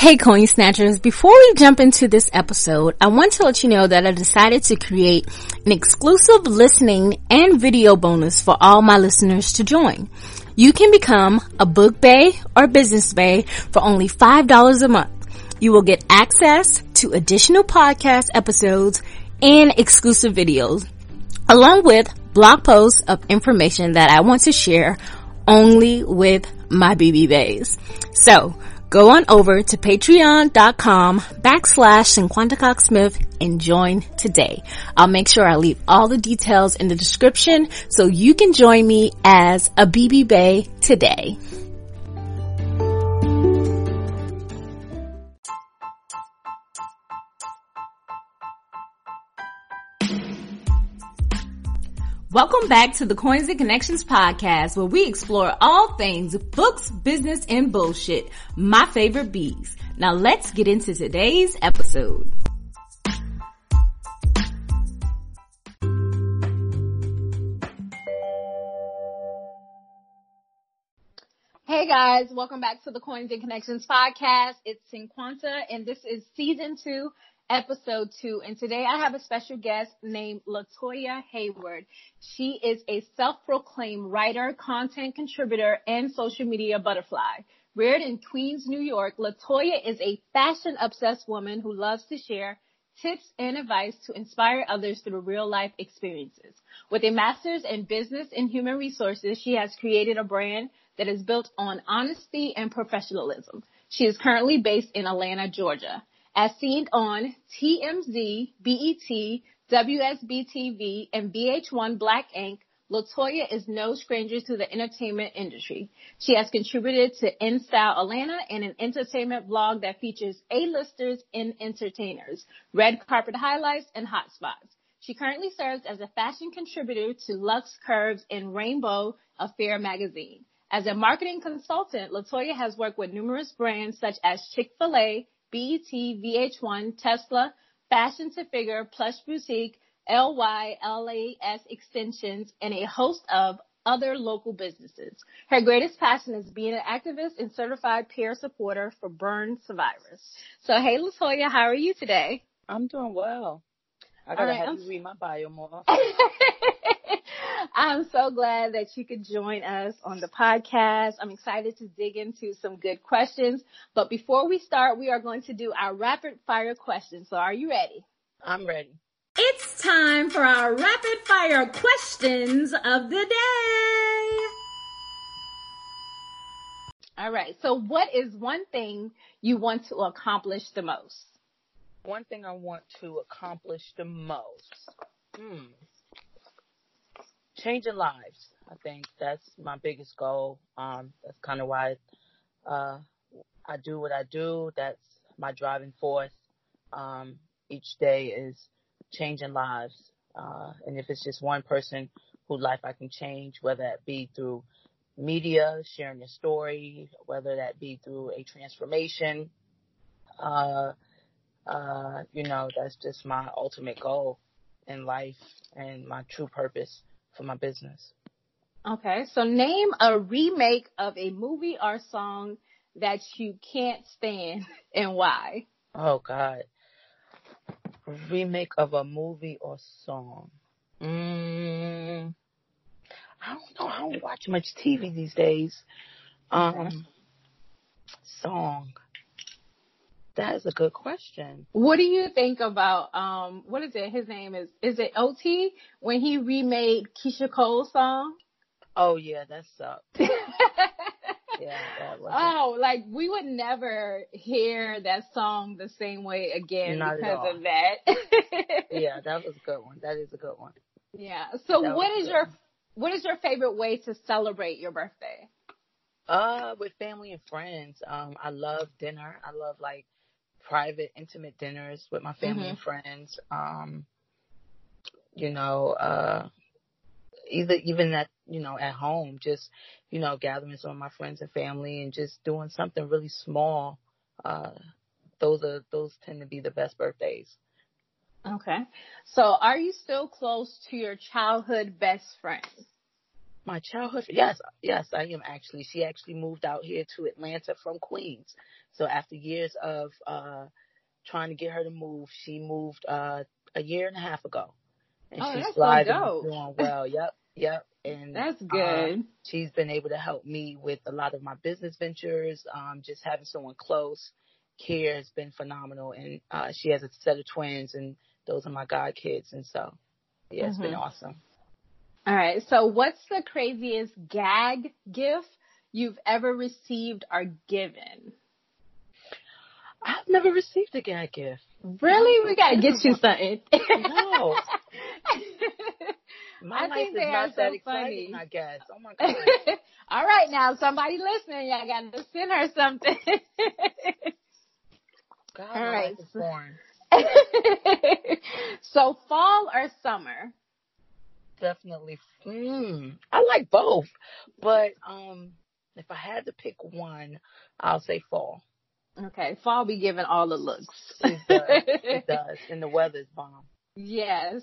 Hey coin snatchers, before we jump into this episode, I want to let you know that I decided to create an exclusive listening and video bonus for all my listeners to join. You can become a book bay or business bay for only $5 a month. You will get access to additional podcast episodes and exclusive videos, along with blog posts of information that I want to share only with my BB Bays. So, Go on over to patreon.com backslash Cinquanta Smith and join today. I'll make sure I leave all the details in the description so you can join me as a BB Bay today. Welcome back to the Coins and Connections podcast where we explore all things books, business, and bullshit. My favorite bees. Now let's get into today's episode. Hey guys, welcome back to the Coins and Connections podcast. It's Cinquanta and this is season two, episode two. And today I have a special guest named Latoya Hayward. She is a self-proclaimed writer, content contributor, and social media butterfly. Reared in Queens, New York, Latoya is a fashion obsessed woman who loves to share tips and advice to inspire others through real life experiences. With a master's in business and human resources, she has created a brand that is built on honesty and professionalism. She is currently based in Atlanta, Georgia. As seen on TMZ, BET, WSB-TV, and VH1 Black Ink, Latoya is no stranger to the entertainment industry. She has contributed to InStyle Atlanta and an entertainment blog that features A-listers and entertainers, red carpet highlights, and hotspots. She currently serves as a fashion contributor to Lux Curves and Rainbow Affair magazine. As a marketing consultant, Latoya has worked with numerous brands such as Chick-fil-A, BET, VH1, Tesla, Fashion to Figure, Plush Boutique, LY, LAS Extensions, and a host of other local businesses. Her greatest passion is being an activist and certified peer supporter for burn survivors. So, hey, Latoya, how are you today? I'm doing well. I gotta right, have I'm... you read my bio more. I'm so glad that you could join us on the podcast. I'm excited to dig into some good questions. But before we start, we are going to do our rapid fire questions. So are you ready? I'm ready. It's time for our rapid fire questions of the day. All right. So what is one thing you want to accomplish the most? One thing I want to accomplish the most. Hmm changing lives. I think that's my biggest goal. Um, that's kind of why uh, I do what I do. That's my driving force. Um, each day is changing lives. Uh, and if it's just one person whose life I can change, whether that be through media, sharing their story, whether that be through a transformation, uh, uh, you know, that's just my ultimate goal in life and my true purpose for my business. Okay, so name a remake of a movie or song that you can't stand and why. Oh God, remake of a movie or song. Mm, I don't know. I don't watch much TV these days. Um, song. That is a good question. What do you think about um what is it? His name is is it OT when he remade Keyshia Cole's song? Oh yeah, that sucked. yeah, that was Oh, like we would never hear that song the same way again Not because of that. yeah, that was a good one. That is a good one. Yeah. So that what is your what is your favorite way to celebrate your birthday? Uh, with family and friends. Um, I love dinner. I love like private, intimate dinners with my family mm-hmm. and friends. Um, you know, uh, either even at you know at home, just you know gathering some of my friends and family and just doing something really small. Uh, those are those tend to be the best birthdays. Okay, so are you still close to your childhood best friend? My childhood, yes, yes, I am actually. She actually moved out here to Atlanta from Queens. So after years of uh, trying to get her to move, she moved uh, a year and a half ago, and Oh, she's that's so thriving, dope. doing well. Yep, yep. And That's uh, good. she's been able to help me with a lot of my business ventures. Um, just having someone close care has been phenomenal. And uh, she has a set of twins, and those are my god kids. And so, yeah, it's been Mhm. awesome. All right. So, what's the craziest gag gift you've ever received or given? I've never received a gag gift. Really? We gotta get you something. No. My I life think is they are not that exciting, funny. I guess. Oh my god. All right, now somebody listening, y'all got to send her something. God, All right. life is boring. so, fall or summer? Definitely. Mm, I like both, but um, if I had to pick one, I'll say fall. Okay, fall be giving all the looks. It does. it does, and the weather's bomb. Yes.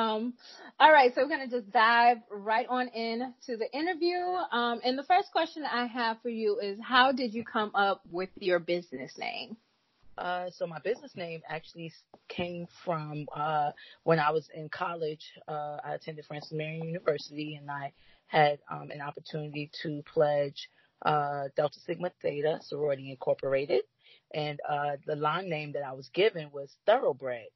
Um, all right, so we're gonna just dive right on in to the interview. Um, and the first question I have for you is, how did you come up with your business name? Uh, so my business name actually came from uh, when I was in college. Uh, I attended Francis Marion University, and I had um, an opportunity to pledge uh, Delta Sigma Theta Sorority Incorporated, and uh, the line name that I was given was Thoroughbred,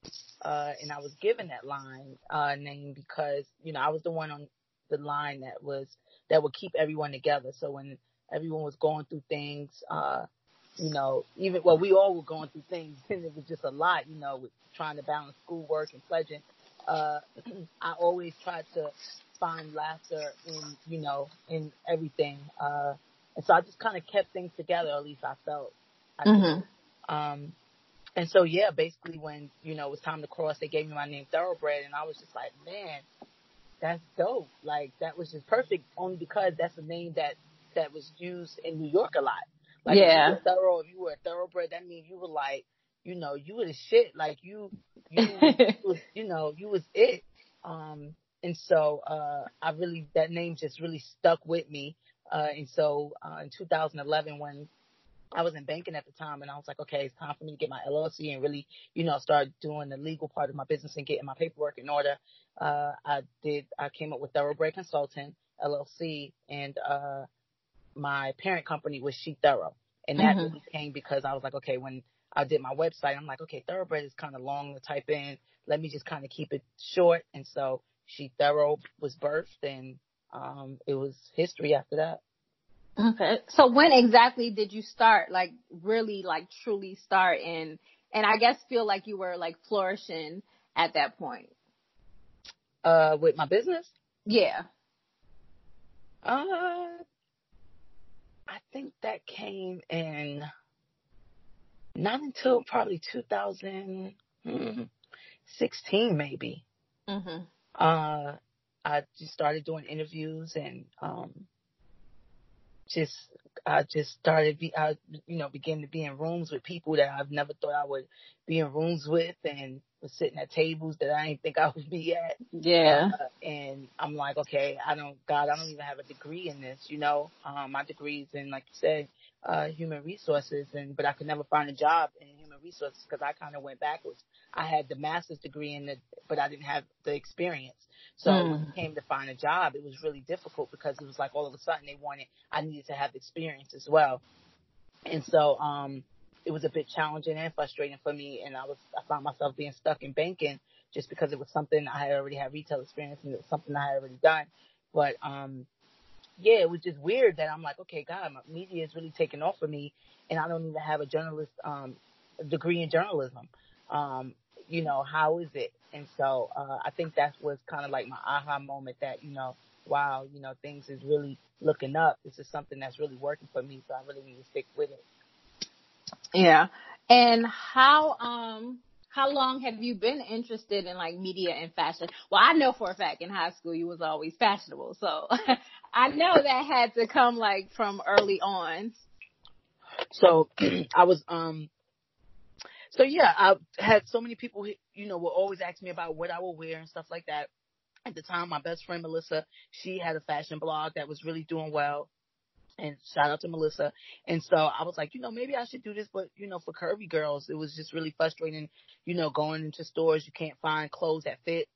uh, and I was given that line uh, name because you know I was the one on the line that was that would keep everyone together. So when everyone was going through things. Uh, you know, even well, we all were going through things, and it was just a lot, you know, with trying to balance schoolwork and pledging. Uh, I always tried to find laughter in, you know, in everything. Uh, and so I just kind of kept things together. At least I felt. Did. Um, and so yeah, basically when you know it was time to cross, they gave me my name Thoroughbred, and I was just like, man, that's dope. Like that was just perfect, only because that's a name that that was used in New York a lot. Like Yeah. if you were thorough, if you were a thoroughbred, that means you were like, you know, you were the shit. Like you, you was, you know, you was it. Um, and so, uh, I really, that name just really stuck with me. Uh, and so, uh, in 2011, when I was in banking at the time and I was like, okay, it's time for me to get my LLC and really, you know, start doing the legal part of my business and getting my paperwork in order. Uh, I did, I came up with Thoroughbred Consultant LLC and, uh, my parent company was She Thorough. And that Mhm. really came because I was like, okay, when I did my website, I'm like, okay, Thoroughbred is kind of long to type in. Let me just kind of keep it short. And so She Thorough was birthed and, um, it was history after that. Okay. So when exactly did you start, like really, like truly start and, and I guess feel like you were like flourishing at that point? Uh, with my business, Yeah. Uh, I think that came in not until probably 2016, maybe. hmm Uh, I just started doing interviews and um, just I just started be I you know began to be in rooms with people that I've never thought I would be in rooms with and was sitting at tables that I didn't think I would be at. Yeah. Uh, and I'm like, okay, I don't, God, I don't even have a degree in this, you know. Um, my degree is in, like you said, uh, human resources, and but I could never find a job in human resources because I kind of went backwards. I had the master's degree in it, but I didn't have the experience. So when Mm. it came to find a job, it was really difficult because it was like all of a sudden they wanted, I needed to have experience as well. And so, um, it was a bit challenging and frustrating for me. And I was, I found myself being stuck in banking just because it was something I had already had retail experience and it was something I had already done. But, um, yeah, it was just weird that I'm like, okay, God, my media is really taking off for me and I don't even have a journalist, um, degree in journalism. Um, you know, how is it? And so uh, I think that was kind of like my aha moment that, you know, wow, you know, things is really looking up. This is something that's really working for me, so I really need to stick with it. Yeah. And how um how long have you been interested in like media and fashion? Well, I know for a fact in high school you was always fashionable, so I know that had to come like from early on. So I was um so yeah, I had so many people, you know, will always ask me about what I will wear and stuff like that. At the time, my best friend Melissa, she had a fashion blog that was really doing well. And shout out to Melissa. And so I was like, you know, maybe I should do this, but you know, for curvy girls, it was just really frustrating, you know, going into stores, you can't find clothes that fit,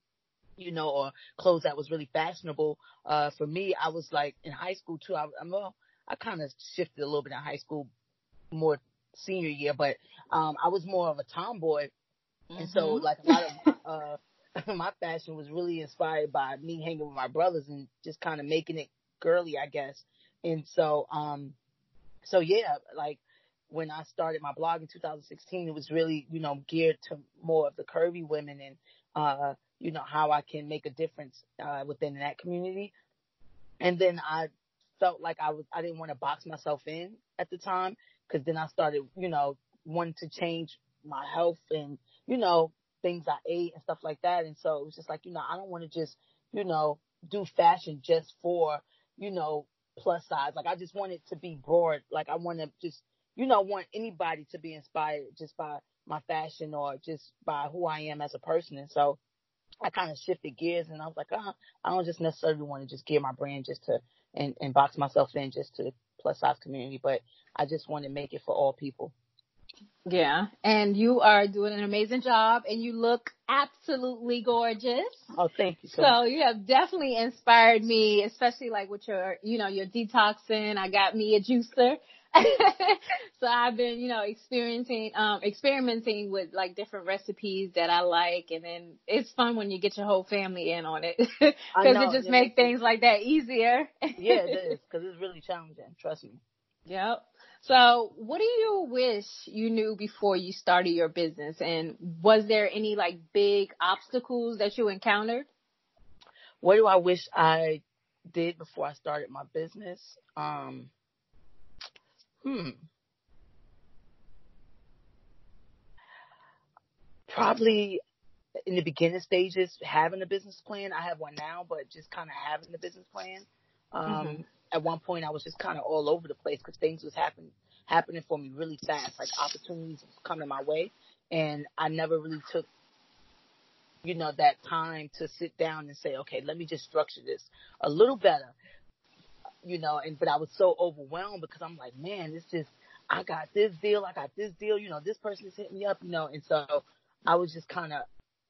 you know, or clothes that was really fashionable. Uh, for me, I was like in high school too. I, I'm well, I kind of shifted a little bit in high school, more senior year, but um, I was more of a tomboy, mm-hmm. and so mm-hmm. like a lot of uh, my fashion was really inspired by me hanging with my brothers and just kind of making it girly, I guess. And so, um, so yeah, like when I started my blog in 2016, it was really you know geared to more of the curvy women and uh, you know how I can make a difference uh, within that community. And then I felt like I was I didn't want to box myself in at the time because then I started, you know, wanting to change my health and, you know, things I ate and stuff like that. And so it was just like, you know, I don't want to just, you know, do fashion just for, you know, plus size. Like I just want it to be broad. Like I want to just, you know, want anybody to be inspired just by my fashion or just by who I am as a person. And so I kind of shifted gears and I was like, uh, I don't just necessarily want to just gear my brand just to and, and box myself in just to plus size community, but I just want to make it for all people. Yeah, and you are doing an amazing job, and you look absolutely gorgeous. Oh, thank you. So, so you have definitely inspired me, especially like with your, you know, your detoxing. I got me a juicer. so I've been, you know, experiencing, um, experimenting with like different recipes that I like, and then it's fun when you get your whole family in on it because it just makes things like that easier. yeah, it is because it's really challenging. Trust me. Yep. So, what do you wish you knew before you started your business? And was there any like big obstacles that you encountered? What do I wish I did before I started my business? Um, hmm. Probably in the beginning stages, having a business plan. I have one now, but just kind of having the business plan. Um, mm-hmm at one point I was just kind of all over the place because things was happening happening for me really fast. Like opportunities was coming my way, and I never really took you know that time to sit down and say, okay, let me just structure this a little better. You know, and but I was so overwhelmed because I'm like, man, this is I got this deal, I got this deal, you know, this person is hitting me up, you know, and so I was just kind of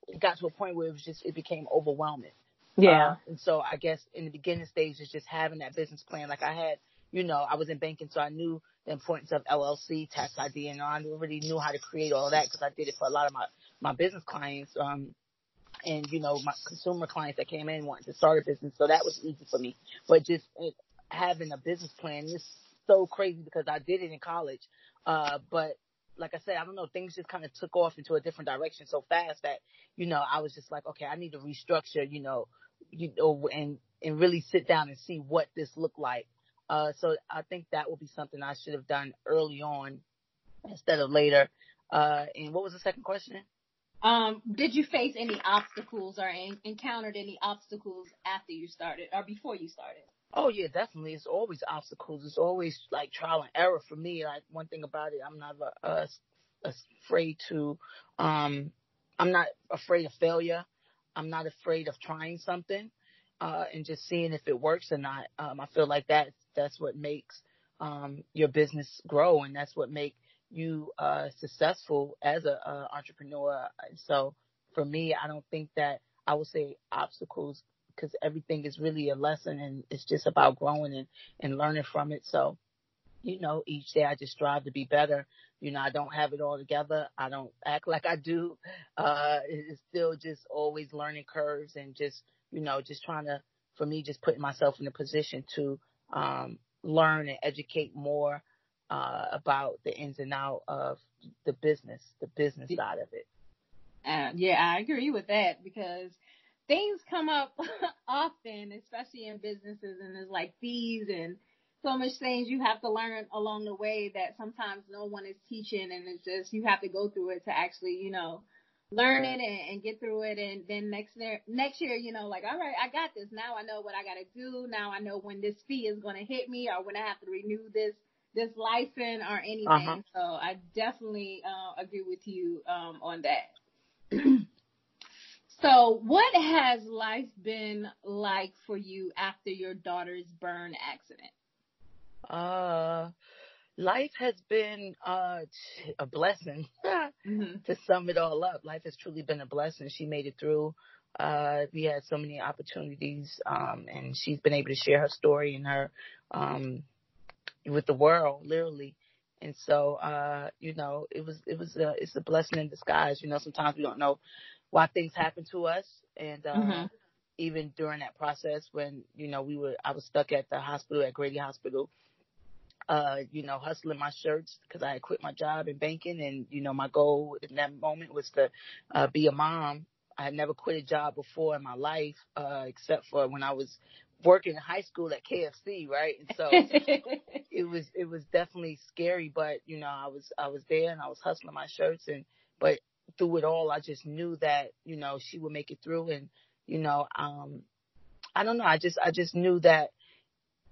it got to a point where it was just it became overwhelming. Yeah. Uh, and so I guess in the beginning stages, just having that business plan, like I had, you know, I was in banking, so I knew the importance of LLC, tax ID, and I already knew how to create all that because I did it for a lot of my, my business clients. Um, and you know, my consumer clients that came in wanting to start a business. So that was easy for me. But just having a business plan is so crazy because I did it in college. Uh, but like I said, I don't know, things just kind of took off into a different direction so fast that, you know, I was just like, okay, I need to restructure, you know, you know, and and really sit down and see what this looked like. Uh, so I think that would be something I should have done early on instead of later. Uh, and what was the second question? Um, did you face any obstacles or in- encountered any obstacles after you started or before you started? Oh yeah, definitely. It's always obstacles. It's always like trial and error for me. Like one thing about it, I'm not uh, afraid to, um, I'm not afraid of failure. I'm not afraid of trying something uh, and just seeing if it works or not. Um, I feel like that that's what makes um, your business grow, and that's what make you uh, successful as an entrepreneur. So for me, I don't think that I would say obstacles because everything is really a lesson, and it's just about growing and and learning from it. So you know, each day I just strive to be better. You know, I don't have it all together. I don't act like I do. Uh, it's still just always learning curves and just, you know, just trying to, for me, just putting myself in a position to, um, learn and educate more, uh, about the ins and out of the business, the business side of it. Uh, yeah, I agree with that because things come up often, especially in businesses, and there's like fees and so much things you have to learn along the way that sometimes no one is teaching, and it's just you have to go through it to actually, you know, learn it and, and get through it. And then next year, next year, you know, like all right, I got this. Now I know what I got to do. Now I know when this fee is going to hit me or when I have to renew this this license or anything. Uh-huh. So I definitely uh, agree with you um, on that. so, what has life been like for you after your daughter's burn accident? Uh, life has been uh, a blessing. mm-hmm. To sum it all up, life has truly been a blessing. She made it through. Uh, we had so many opportunities, um, and she's been able to share her story and her um, with the world, literally. And so, uh, you know, it was, it was, a, it's a blessing in disguise. You know, sometimes we don't know why things happen to us. And, uh, mm-hmm. even during that process when, you know, we were, I was stuck at the hospital at Grady Hospital, uh, you know, hustling my shirts because I had quit my job in banking. And, you know, my goal in that moment was to, uh, be a mom. I had never quit a job before in my life, uh, except for when I was working in high school at KFC, right? And so it was it was definitely scary, but you know, I was I was there and I was hustling my shirts and but through it all I just knew that, you know, she would make it through and you know, um I don't know, I just I just knew that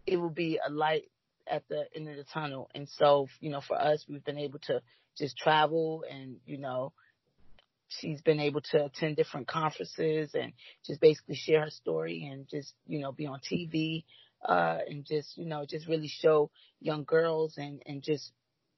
it would be a light at the end of the tunnel. And so, you know, for us we've been able to just travel and, you know, she's been able to attend different conferences and just basically share her story and just, you know, be on TV, uh, and just, you know, just really show young girls and, and just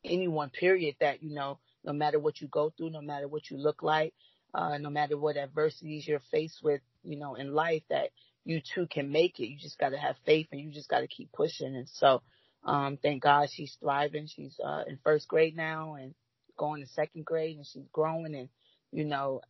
anyone period that, you know, no matter what you go through, no matter what you look like, uh, no matter what adversities you're faced with, you know, in life that you too can make it. You just got to have faith and you just got to keep pushing. And so, um, thank God she's thriving. She's, uh, in first grade now and going to second grade and she's growing and, you know,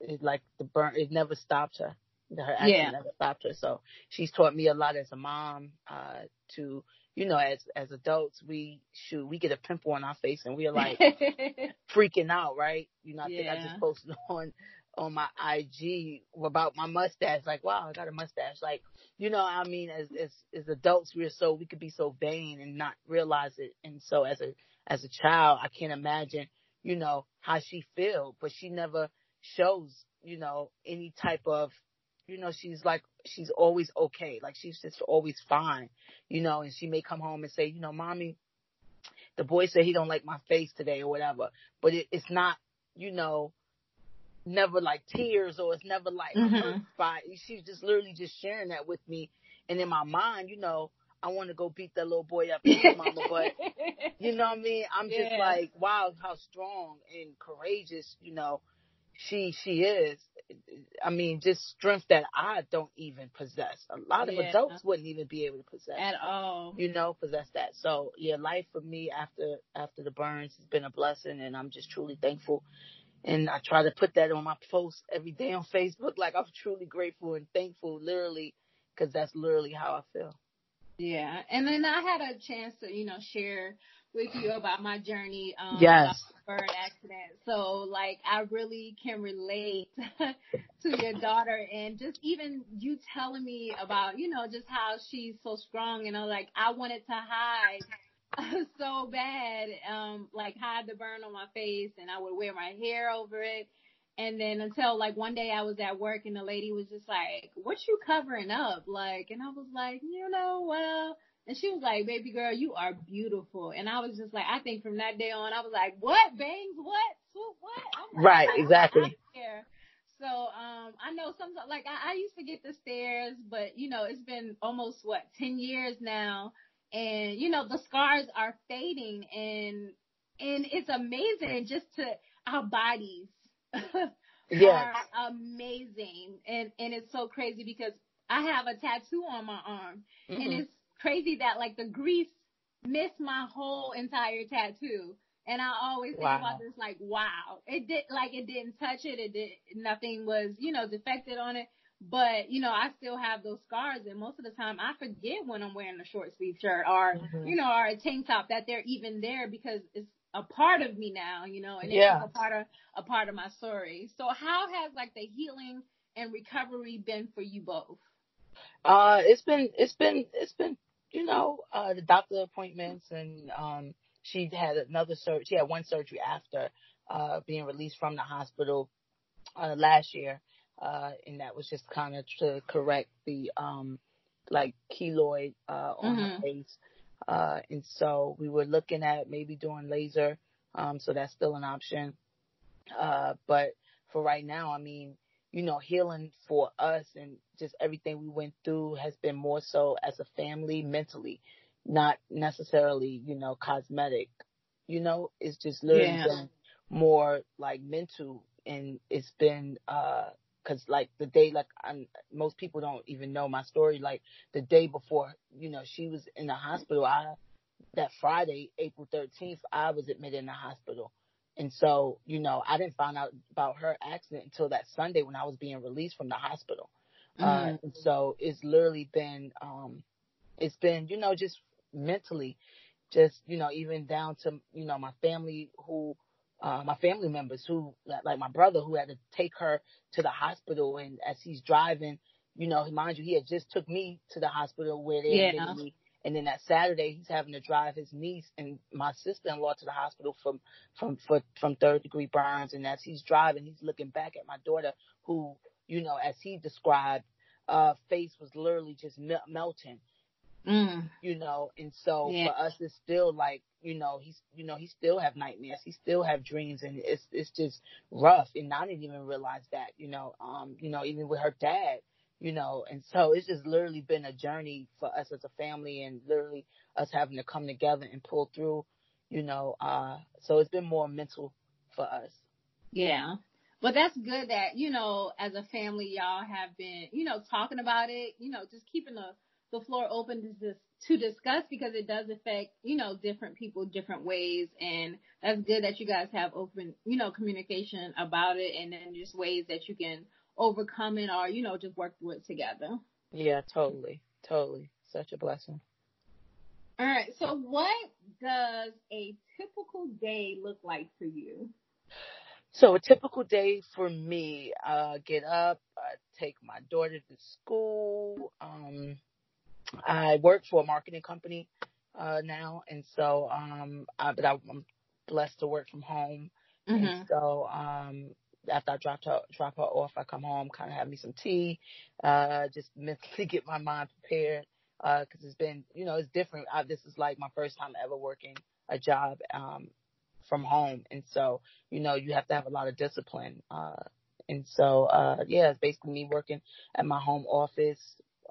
it like the burn, it never stopped her. Her acting yeah. never stopped her. So she's taught me a lot as a mom, uh, to, you know, as, as adults, we shoot, we get a pimple on our face and we're like freaking out, right? You know, I yeah. think I just posted on, on my IG about my mustache. Like, wow, I got a mustache. Like, you know, I mean, as, as, as adults, we're so, we could be so vain and not realize it. And so as a, as a child, I can't imagine you know, how she feel, but she never shows, you know, any type of, you know, she's like, she's always okay. Like she's just always fine, you know, and she may come home and say, you know, mommy, the boy said he don't like my face today or whatever, but it, it's not, you know, never like tears or it's never like mm-hmm. by, she's just literally just sharing that with me. And in my mind, you know, I want to go beat that little boy up, mama. But you know what I mean? I'm yeah. just like, wow, how strong and courageous, you know, she she is. I mean, just strength that I don't even possess. A lot of yeah. adults wouldn't even be able to possess at all. You know, possess that. So yeah, life for me after after the burns has been a blessing, and I'm just truly thankful. And I try to put that on my posts every day on Facebook. Like I'm truly grateful and thankful, literally, because that's literally how I feel. Yeah, and then I had a chance to, you know, share with you about my journey. Um, yes. Burn accident. So like, I really can relate to your daughter and just even you telling me about, you know, just how she's so strong and I'm like, I wanted to hide so bad, um, like hide the burn on my face and I would wear my hair over it and then until like one day I was at work and the lady was just like, what you covering up? Like, and I was like, you know, well, and she was like, baby girl, you are beautiful. And I was just like, I think from that day on, I was like, what bangs? What? Swoop, what? Like, right. Exactly. So, um, I know sometimes, like, I, I used to get the stares, but you know, it's been almost what, 10 years now. And, you know, the scars are fading and, and it's amazing just to our bodies yes. are amazing. And, and it's so crazy because I have a tattoo on my arm mm-hmm. and it's crazy that like the grease missed my whole entire tattoo. And I always think wow. about this like, wow, it did, like it didn't touch it. It did, nothing was, you know, defected on it. but you know, I still have those scars and most of the time I forget when I'm wearing a short sleeve shirt or, mm-hmm. you know, or a tank top that they're even there because it's a part of me now, you know, and yeah. it's a part of a part of my story. So how has like the healing and recovery been for you both? Uh, it's been, it's been, it's been, you know, uh, the doctor appointments and, um, she had another surgery. She had one surgery after, uh, being released from the hospital, uh, last year. Uh, and that was just kind of to correct the, um, like keloid, uh, on mm-hmm. her face. Uh, and so we were looking at maybe doing laser. Um, so that's still an option. Uh, but for right now, I mean, you know, healing for us and just everything we went through has been more so as a family mentally, not necessarily, you know, cosmetic. You know, it's just literally yeah. been more like mental and it's been, uh, cause like the day, like I'm, most people don't even know my story. Like the day before, you know, she was in the hospital. I, that Friday, April 13th, I was admitted in the hospital. And so, you know, I didn't find out about her accident until that Sunday when I was being released from the hospital. Mm-hmm. Uh, and so it's literally been, um, it's been, you know, just mentally, just, you know, even down to, you know, my family who, uh, my family members who, like my brother who had to take her to the hospital and as he's driving, you know, mind you, he had just took me to the hospital where they yeah. me and then that Saturday, he's having to drive his niece and my sister-in-law to the hospital from from for, from third degree burns. And as he's driving, he's looking back at my daughter, who you know, as he described, uh, face was literally just mel- melting. Mm. You know, and so yeah. for us, it's still like you know he's you know he still have nightmares, he still have dreams, and it's it's just rough. And I didn't even realize that. You know, um, you know, even with her dad, you know, and so it's just literally been a journey for us as a family and literally us having to come together and pull through, you know, uh, so it's been more mental for us. Yeah. But that's good that, you know, as a family, y'all have been, you know, talking about it, you know, just keeping the, the floor open to just to discuss because it does affect, you know, different people different ways. And that's good that you guys have open, you know, communication about it and then just ways that you can overcome it or, you know, just work through it together. Yeah, totally. Totally. Such a blessing. All right. So what does a typical day look like for you? So a typical day for me, uh, get up, take my daughter to school. Um, I work for a marketing company, uh, now. And so, um, I, but I, I'm blessed to work from home. Mm-hmm. And so, um, after I drop her drop her off, I come home, kind of have me some tea, uh, just mentally get my mind prepared. Uh, cause it's been, you know, it's different. I, this is like my first time ever working a job, um, from home. And so, you know, you have to have a lot of discipline. Uh, and so, uh, yeah, it's basically me working at my home office,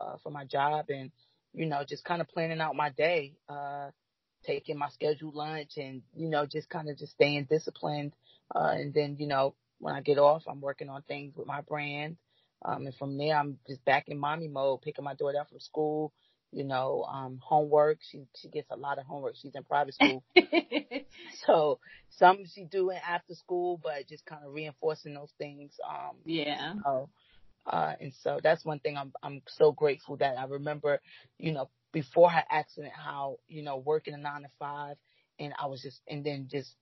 uh, for my job and, you know, just kind of planning out my day, uh, taking my scheduled lunch and, you know, just kind of just staying disciplined. Uh, and then, you know, when I get off, I'm working on things with my brand. Um, and from there, I'm just back in mommy mode, picking my daughter up from school, you know, um, homework. She, she gets a lot of homework. She's in private school. so some she doing after school, but just kind of reinforcing those things. Um, yeah. So, uh, and so that's one thing I'm, I'm so grateful that I remember, you know, before her accident, how, you know, working a nine to five and I was just, and then just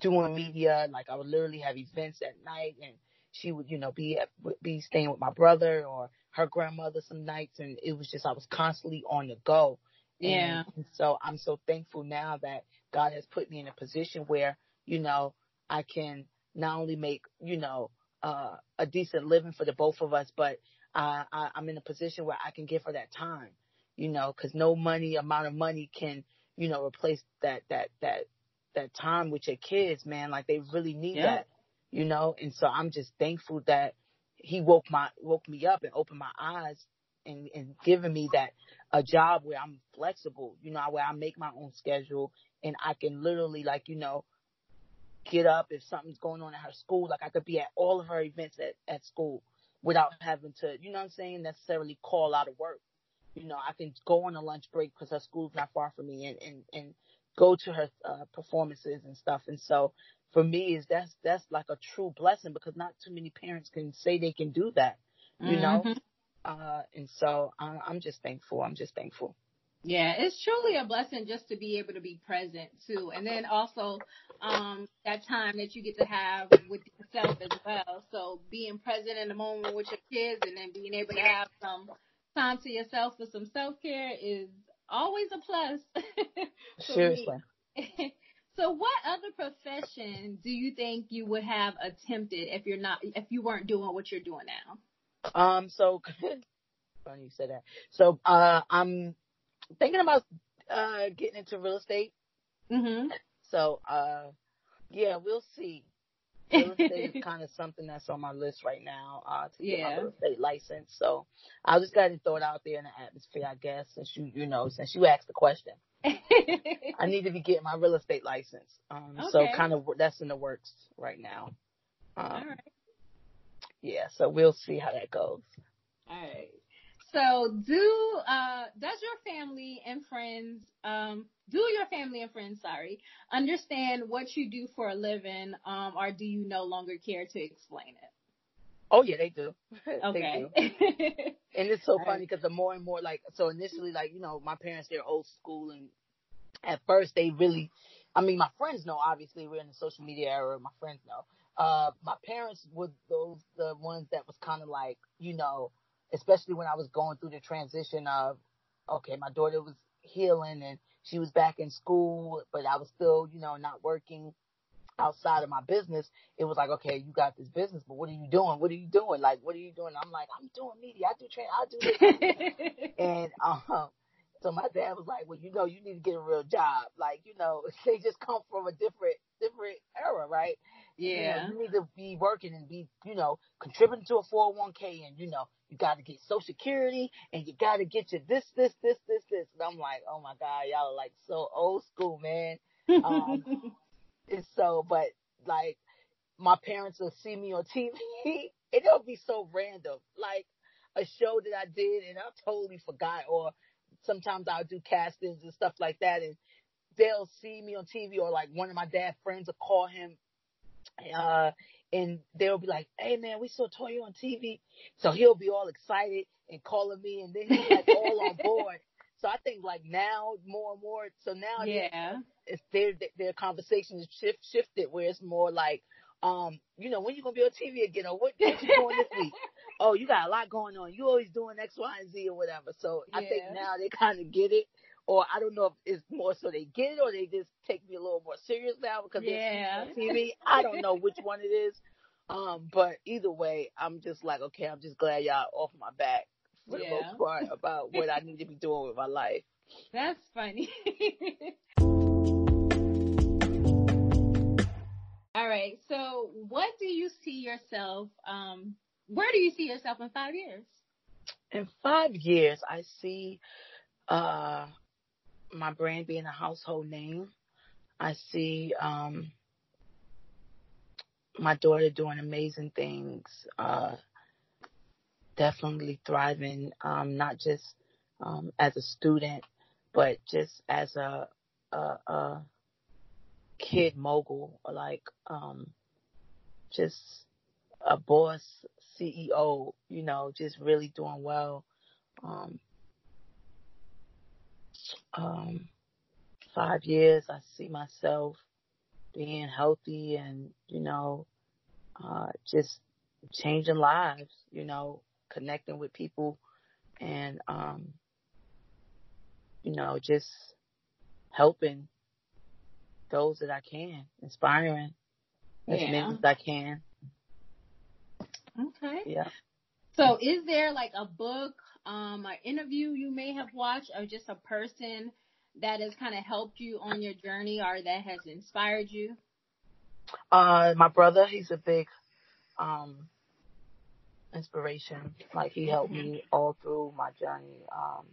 doing media. Like I would literally have events at night and she would, you know, be at, be staying with my brother or her grandmother some nights. And it was just, I was constantly on the go. Yeah. And, and so I'm so thankful now that God has put me in a position where, you know, I can not only make, you know, uh, a decent living for the both of us, but uh, I, I'm in a position where I can give her that time, you know, cause no money, amount of money can, you know, replace that, that, that, that time with your kids, man. Like they really need yeah. that, you know. And so I'm just thankful that he woke my woke me up and opened my eyes and and giving me that a job where I'm flexible, you know, where I make my own schedule and I can literally like you know get up if something's going on at her school. Like I could be at all of her events at at school without having to, you know what I'm saying, necessarily call out of work. You know, I can go on a lunch break because her school's not far from me and, and, and go to her uh, performances and stuff. And so for me is that's that's like a true blessing because not too many parents can say they can do that. you mm-hmm. know. Uh, and so I'm, I'm just thankful. I'm just thankful. Yeah, it's truly a blessing just to be able to be present too. And then also, um, that time that you get to have with yourself as well. So being present in the moment with your kids and then being able to have some time to yourself for some self care is always a plus. Seriously. so what other profession do you think you would have attempted if you're not, if you weren't doing what you're doing now? Um, so funny you said that. So, uh, I'm thinking about, uh, getting into real estate. Mm-hmm. So, uh, yeah, we'll see. Real estate is kind of something that's on my list right now uh, to get my real estate license. So I just got to throw it out there in the atmosphere, I guess, since you you know since you asked the question. I need to be getting my real estate license. Um, okay. So kind of that's in the works right now. Um, All right. Yeah, so we'll see how that goes. All right. So do uh does your family and friends um do your family and friends, sorry, understand what you do for a living, um, or do you no longer care to explain it? Oh yeah, they do. Okay. they do. and it's so funny because the more and more like so initially like you know my parents they're old school and at first they really, I mean my friends know obviously we're in the social media era. My friends know. Uh, my parents were those the ones that was kind of like you know especially when I was going through the transition of, okay, my daughter was healing and she was back in school, but I was still, you know, not working outside of my business. It was like, okay, you got this business, but what are you doing? What are you doing? Like, what are you doing? I'm like, I'm doing media. I do train. I do this. and, um, so my dad was like, well, you know, you need to get a real job. Like, you know, they just come from a different, different era, right? Yeah. You, know, you need to be working and be, you know, contributing to a 401k and, you know, you got to get social security and you got to get your this, this, this, this, this. And I'm like, oh my God, y'all are like so old school, man. Um, it's so, but like my parents will see me on TV and it'll be so random. Like a show that I did and I totally forgot or sometimes I'll do castings and stuff like that and they'll see me on TV or like one of my dad friends will call him uh, and they'll be like, "Hey man, we saw Toya on TV," so he'll be all excited and calling me, and then he's like all on board. So I think like now more and more. So now yeah, it's their their conversation is shift shifted where it's more like, um, you know, when you gonna be on TV again, or what, what you doing this week? oh, you got a lot going on. You always doing X, Y, and Z or whatever. So yeah. I think now they kind of get it or I don't know if it's more so they get it or they just take me a little more serious now because yeah. they're TV. I don't know which one it is. Um, but either way, I'm just like, okay, I'm just glad y'all off my back for yeah. the most part about what I need to be doing with my life. That's funny. All right. So what do you see yourself, um, where do you see yourself in five years? In five years, I see, uh, my brand being a household name. I see um, my daughter doing amazing things, uh, definitely thriving, um, not just um, as a student, but just as a, a, a kid mogul, like um, just a boss CEO, you know, just really doing well. Um, um, five years, I see myself being healthy and, you know, uh, just changing lives, you know, connecting with people and, um, you know, just helping those that I can, inspiring yeah. as many as I can. Okay. Yeah. So is there like a book um, an interview you may have watched or just a person that has kind of helped you on your journey or that has inspired you? Uh, my brother, he's a big, um, inspiration. Like he helped mm-hmm. me all through my journey. Um,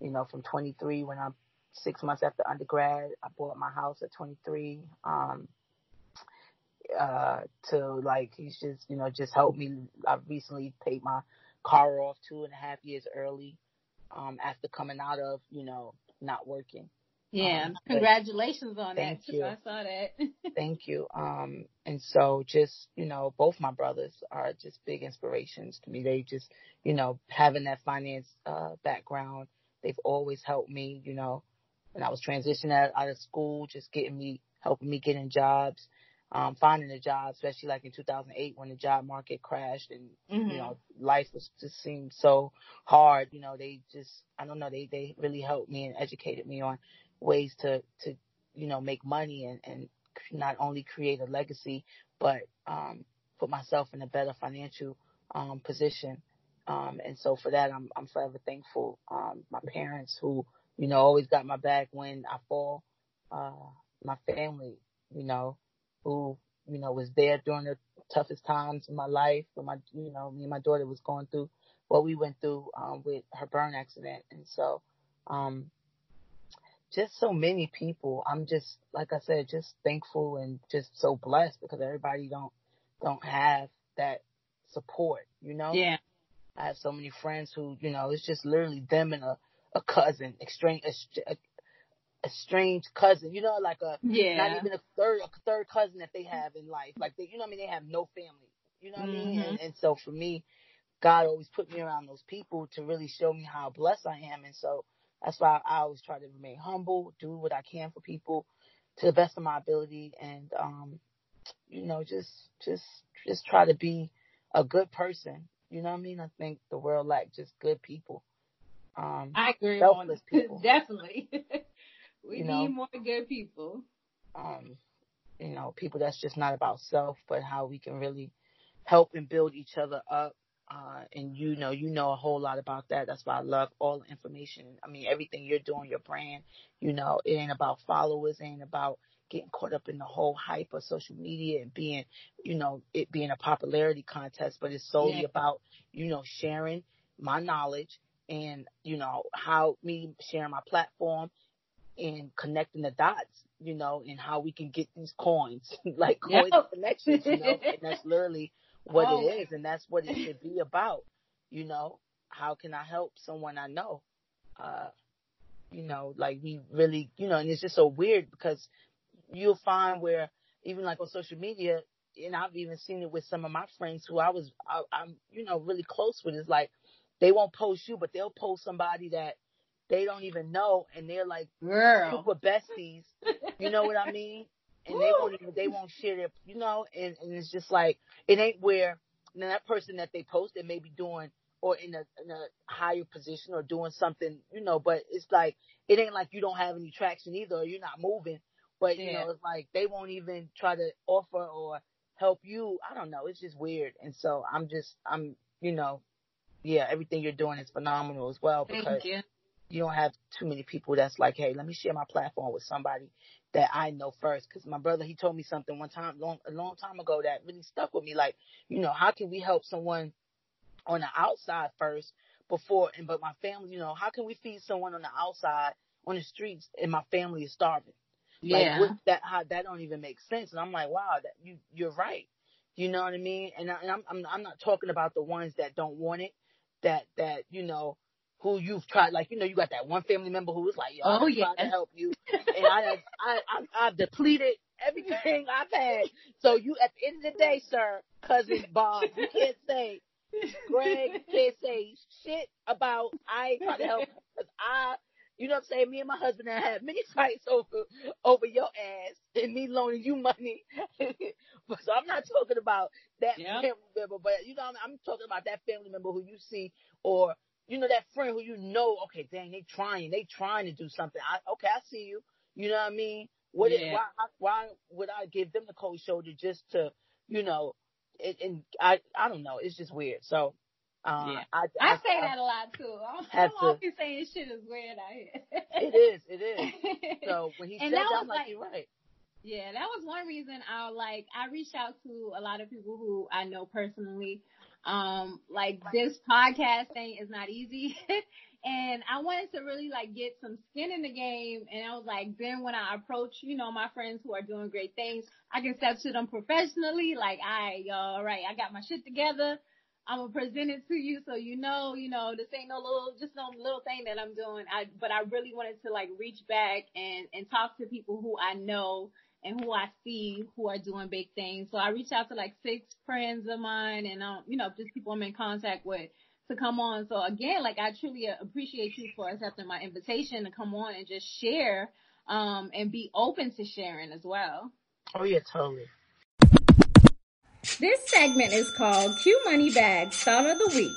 you know, from 23 when I'm six months after undergrad, I bought my house at 23. Um, uh, to like, he's just, you know, just helped me. I recently paid my car off two and a half years early um, after coming out of, you know, not working. Yeah. Um, Congratulations on that. You. I saw that. thank you. Um, and so just, you know, both my brothers are just big inspirations to me. They just, you know, having that finance, uh, background, they've always helped me, you know, when I was transitioning out, out of school, just getting me, helping me get in jobs, um, finding a job, especially like in 2008 when the job market crashed and, mm-hmm. you know, life was just seemed so hard. You know, they just, I don't know, they, they really helped me and educated me on ways to, to, you know, make money and, and not only create a legacy, but, um, put myself in a better financial, um, position. Um, and so for that, I'm, I'm forever thankful. Um, my parents who, you know, always got my back when I fall, uh, my family, you know, who, you know, was there during the toughest times in my life when my, you know, me and my daughter was going through what we went through, um, with her burn accident. And so, um, just so many people. I'm just, like I said, just thankful and just so blessed because everybody don't, don't have that support, you know? Yeah. I have so many friends who, you know, it's just literally them and a, a cousin, extreme, a, a strange cousin, you know, like a yeah. not even a third a third cousin that they have in life. Like they you know I mean, they have no family. You know what mm-hmm. I mean? And, mm-hmm. and so for me, God always put me around those people to really show me how blessed I am. And so that's why I always try to remain humble, do what I can for people to the best of my ability and um you know, just just just try to be a good person. You know what I mean? I think the world lacks just good people. Um, I agree selfless on people. definitely. We you need more good people. Um, you know, people that's just not about self, but how we can really help and build each other up. Uh, and you know, you know a whole lot about that. That's why I love all the information. I mean, everything you're doing, your brand, you know, it ain't about followers, it ain't about getting caught up in the whole hype of social media and being, you know, it being a popularity contest, but it's solely yeah. about, you know, sharing my knowledge and, you know, how me sharing my platform and connecting the dots, you know, and how we can get these coins, like coins yep. connections, you know, and that's literally what oh. it is, and that's what it should be about, you know. How can I help someone I know? Uh, you know, like we really, you know, and it's just so weird because you'll find where even like on social media, and I've even seen it with some of my friends who I was, I, I'm, you know, really close with. Is like they won't post you, but they'll post somebody that they don't even know, and they're like Girl. super besties. You know what I mean? And they won't even they won't share their you know, and, and it's just like it ain't where now that person that they posted may be doing or in a in a higher position or doing something, you know, but it's like it ain't like you don't have any traction either or you're not moving. But you yeah. know, it's like they won't even try to offer or help you. I don't know. It's just weird. And so I'm just I'm you know, yeah, everything you're doing is phenomenal as well because you don't have too many people that's like, hey, let me share my platform with somebody that I know first. Because my brother, he told me something one time, long, a long time ago, that really stuck with me. Like, you know, how can we help someone on the outside first before, and but my family, you know, how can we feed someone on the outside on the streets and my family is starving? Yeah, like, that how that don't even make sense. And I'm like, wow, that you you're right. You know what I mean? And, I, and I'm, I'm I'm not talking about the ones that don't want it, that that you know who you've tried, like you know, you got that one family member who was like, "Yo, oh, I'm yeah. trying to help you," and I, I, I, I've depleted everything I've had. So you, at the end of the day, sir, cousin Bob, you can't say, Greg, you can't say shit about I ain't trying to help because I, you know what I'm saying? Me and my husband have had many fights over over your ass and me loaning you money. so I'm not talking about that yeah. family member, but you know, I'm, I'm talking about that family member who you see or you know, that friend who you know, okay, dang, they trying, they trying to do something. I, okay, I see you. You know what I mean? What yeah. why, why would I give them the cold shoulder just to, you know, it, and I, I don't know. It's just weird. So, uh, yeah. I, I, I say I, that a lot too. I'm, I'm always saying shit is weird out here. it is, it is. So when he and said that, that I'm like, like, you're right. Yeah, that was one reason I like I reached out to a lot of people who I know personally um, like this podcast thing is not easy. and I wanted to really like get some skin in the game. And I was like, then when I approach, you know, my friends who are doing great things, I can step to them professionally. Like, I, y'all, right? I got my shit together. I'm gonna present it to you so you know, you know, this ain't no little, just no little thing that I'm doing. I, but I really wanted to like reach back and, and talk to people who I know and who I see who are doing big things. So I reach out to like six friends of mine and, um, you know, just people I'm in contact with to come on. So again, like I truly appreciate you for accepting my invitation to come on and just share, um, and be open to sharing as well. Oh yeah, totally. This segment is called Q Money Bag Thought of the Week.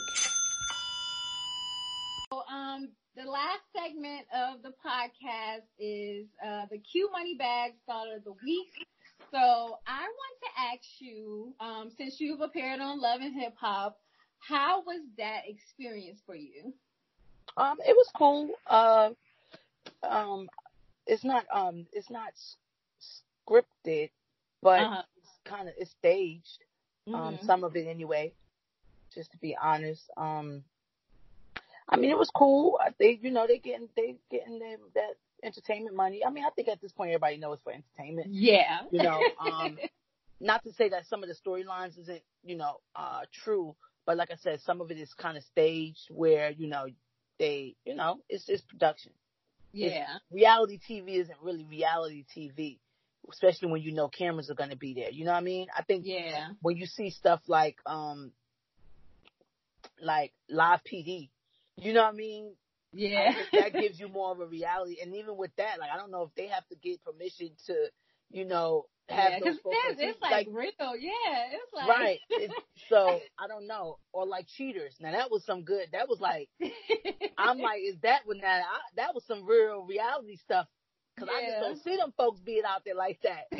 So, um, the last segment of the podcast is uh, the Q Money Bag Thought of the Week. So I want to ask you, um, since you've appeared on Love and Hip Hop, how was that experience for you? Um, it was cool. Uh, um, it's not um, it's not scripted, but uh-huh. it's kind of it's staged. Um, mm-hmm. Um, some of it anyway. Just to be honest. Um, I mean, it was cool. They, you know, they getting they getting them that entertainment money. I mean, I think at this point everybody knows for entertainment. Yeah. You know, um, not to say that some of the storylines isn't, you know, uh, true, but like I said, some of it is kind of staged where, you know, they, you know, it's just production. Yeah. It's, reality TV isn't really reality TV especially when you know cameras are going to be there. You know what I mean? I think yeah. when you see stuff like um like live PD, you know what I mean? Yeah, that gives you more of a reality. And even with that, like I don't know if they have to get permission to, you know, have yeah, those it's, it's like, like, real. Yeah, it's like right. It's, so I don't know, or like cheaters. Now that was some good. That was like, I'm like, is that when that I, that was some real reality stuff Cause yeah. I just don't see them folks being out there like that.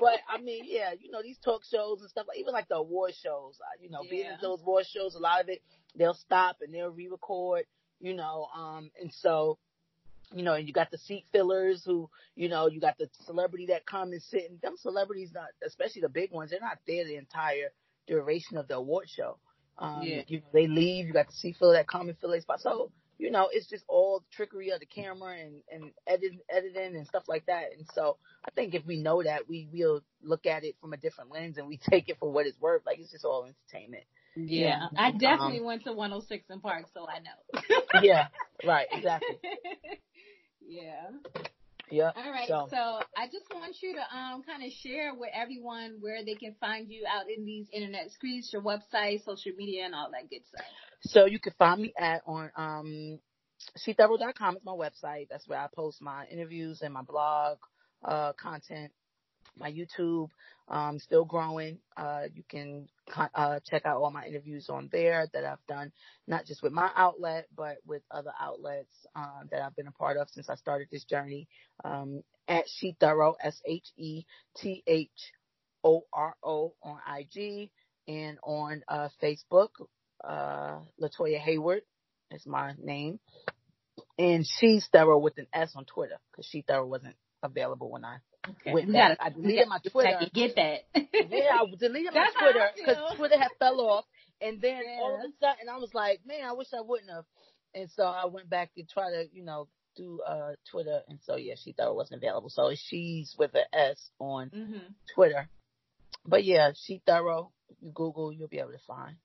but I mean, yeah, you know, these talk shows and stuff, even like the award shows, uh, you know, yeah. being at those award shows, a lot of it, they'll stop and they'll re-record, you know, um, and so, you know, and you got the seat fillers who, you know, you got the celebrity that come and sit and them celebrities, not, especially the big ones, they're not there the entire duration of the award show. Um, yeah. you, they leave, you got the seat filler that come and fill their spot. So, you know, it's just all trickery of the camera and, and edit, editing and stuff like that. And so I think if we know that, we will look at it from a different lens and we take it for what it's worth. Like it's just all entertainment. Yeah, I definitely um, went to 106 & Park, so I know. yeah, right, exactly. yeah. Yeah. All right. So. so, I just want you to um kind of share with everyone where they can find you out in these internet streets, your website, social media, and all that good stuff. So you can find me at on um sheathorough.com is my website. That's where I post my interviews and my blog uh content. My YouTube um still growing. Uh you can uh check out all my interviews on there that I've done not just with my outlet but with other outlets uh, that I've been a part of since I started this journey. Um at She Thorough S H E T H O R O on IG and on uh Facebook uh, Latoya Hayward is my name. And she's thorough with an S on Twitter because she thorough wasn't available when I okay. went back. I deleted my Twitter. I get that. yeah, I deleted my Twitter because Twitter had fell off. And then yeah. all of a sudden I was like, man, I wish I wouldn't have. And so I went back to try to, you know, do uh Twitter. And so yeah, she thought it wasn't available. So she's with an S on mm-hmm. Twitter. But yeah, she thorough. You Google, you'll be able to find.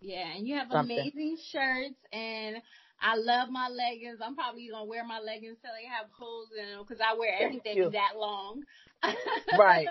Yeah, and you have Something. amazing shirts and I love my leggings. I'm probably gonna wear my leggings till they have holes in them because I wear everything that long. right.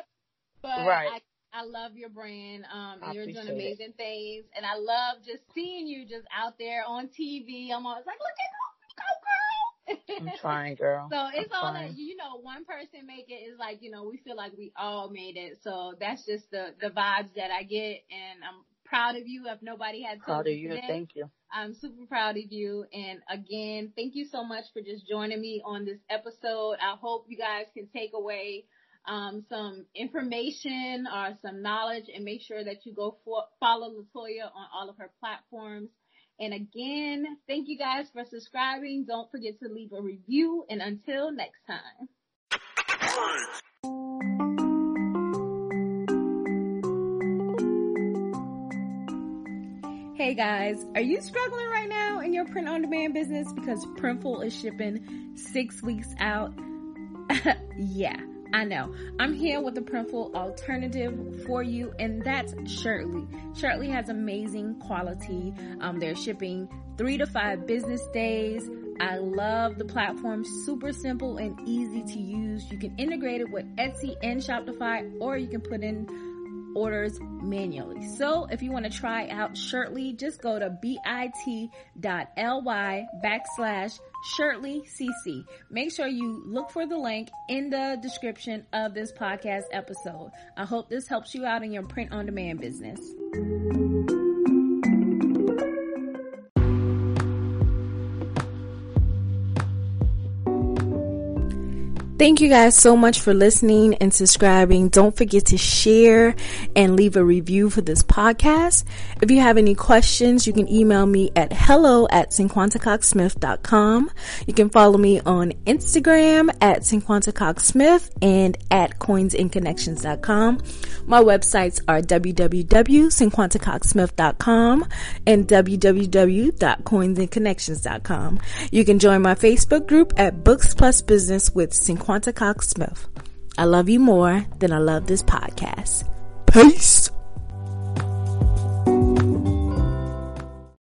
But right. I, I love your brand. Um, and you're doing amazing it. things, and I love just seeing you just out there on TV. I'm always like, look at go, girl. I'm trying, girl. So it's I'm all trying. that you know. One person make it is like you know we feel like we all made it. So that's just the the vibes that I get, and I'm proud of you. If nobody had proud of you, today, thank you. I'm super proud of you. And again, thank you so much for just joining me on this episode. I hope you guys can take away um, some information or some knowledge and make sure that you go for, follow Latoya on all of her platforms. And again, thank you guys for subscribing. Don't forget to leave a review. And until next time. Hey guys, are you struggling right now in your print on demand business because Printful is shipping six weeks out? yeah I know. I'm here with the printful alternative for you, and that's Shirtly. Shirtly has amazing quality. Um, they're shipping three to five business days. I love the platform, super simple and easy to use. You can integrate it with Etsy and Shopify, or you can put in orders manually. So if you want to try out Shirtly, just go to bit.ly backslash Shirtly CC. Make sure you look for the link in the description of this podcast episode. I hope this helps you out in your print on demand business. Thank you guys so much for listening and subscribing. Don't forget to share and leave a review for this podcast. If you have any questions, you can email me at hello at cinquantacoxsmith.com. You can follow me on Instagram at cinquantacoxsmith and at coinsandconnections.com. My websites are www.cinquantacoxsmith.com and www.coinsandconnections.com. You can join my Facebook group at Books Plus Business with Cinquanta Quanta Cox Smith. I love you more than I love this podcast. Peace.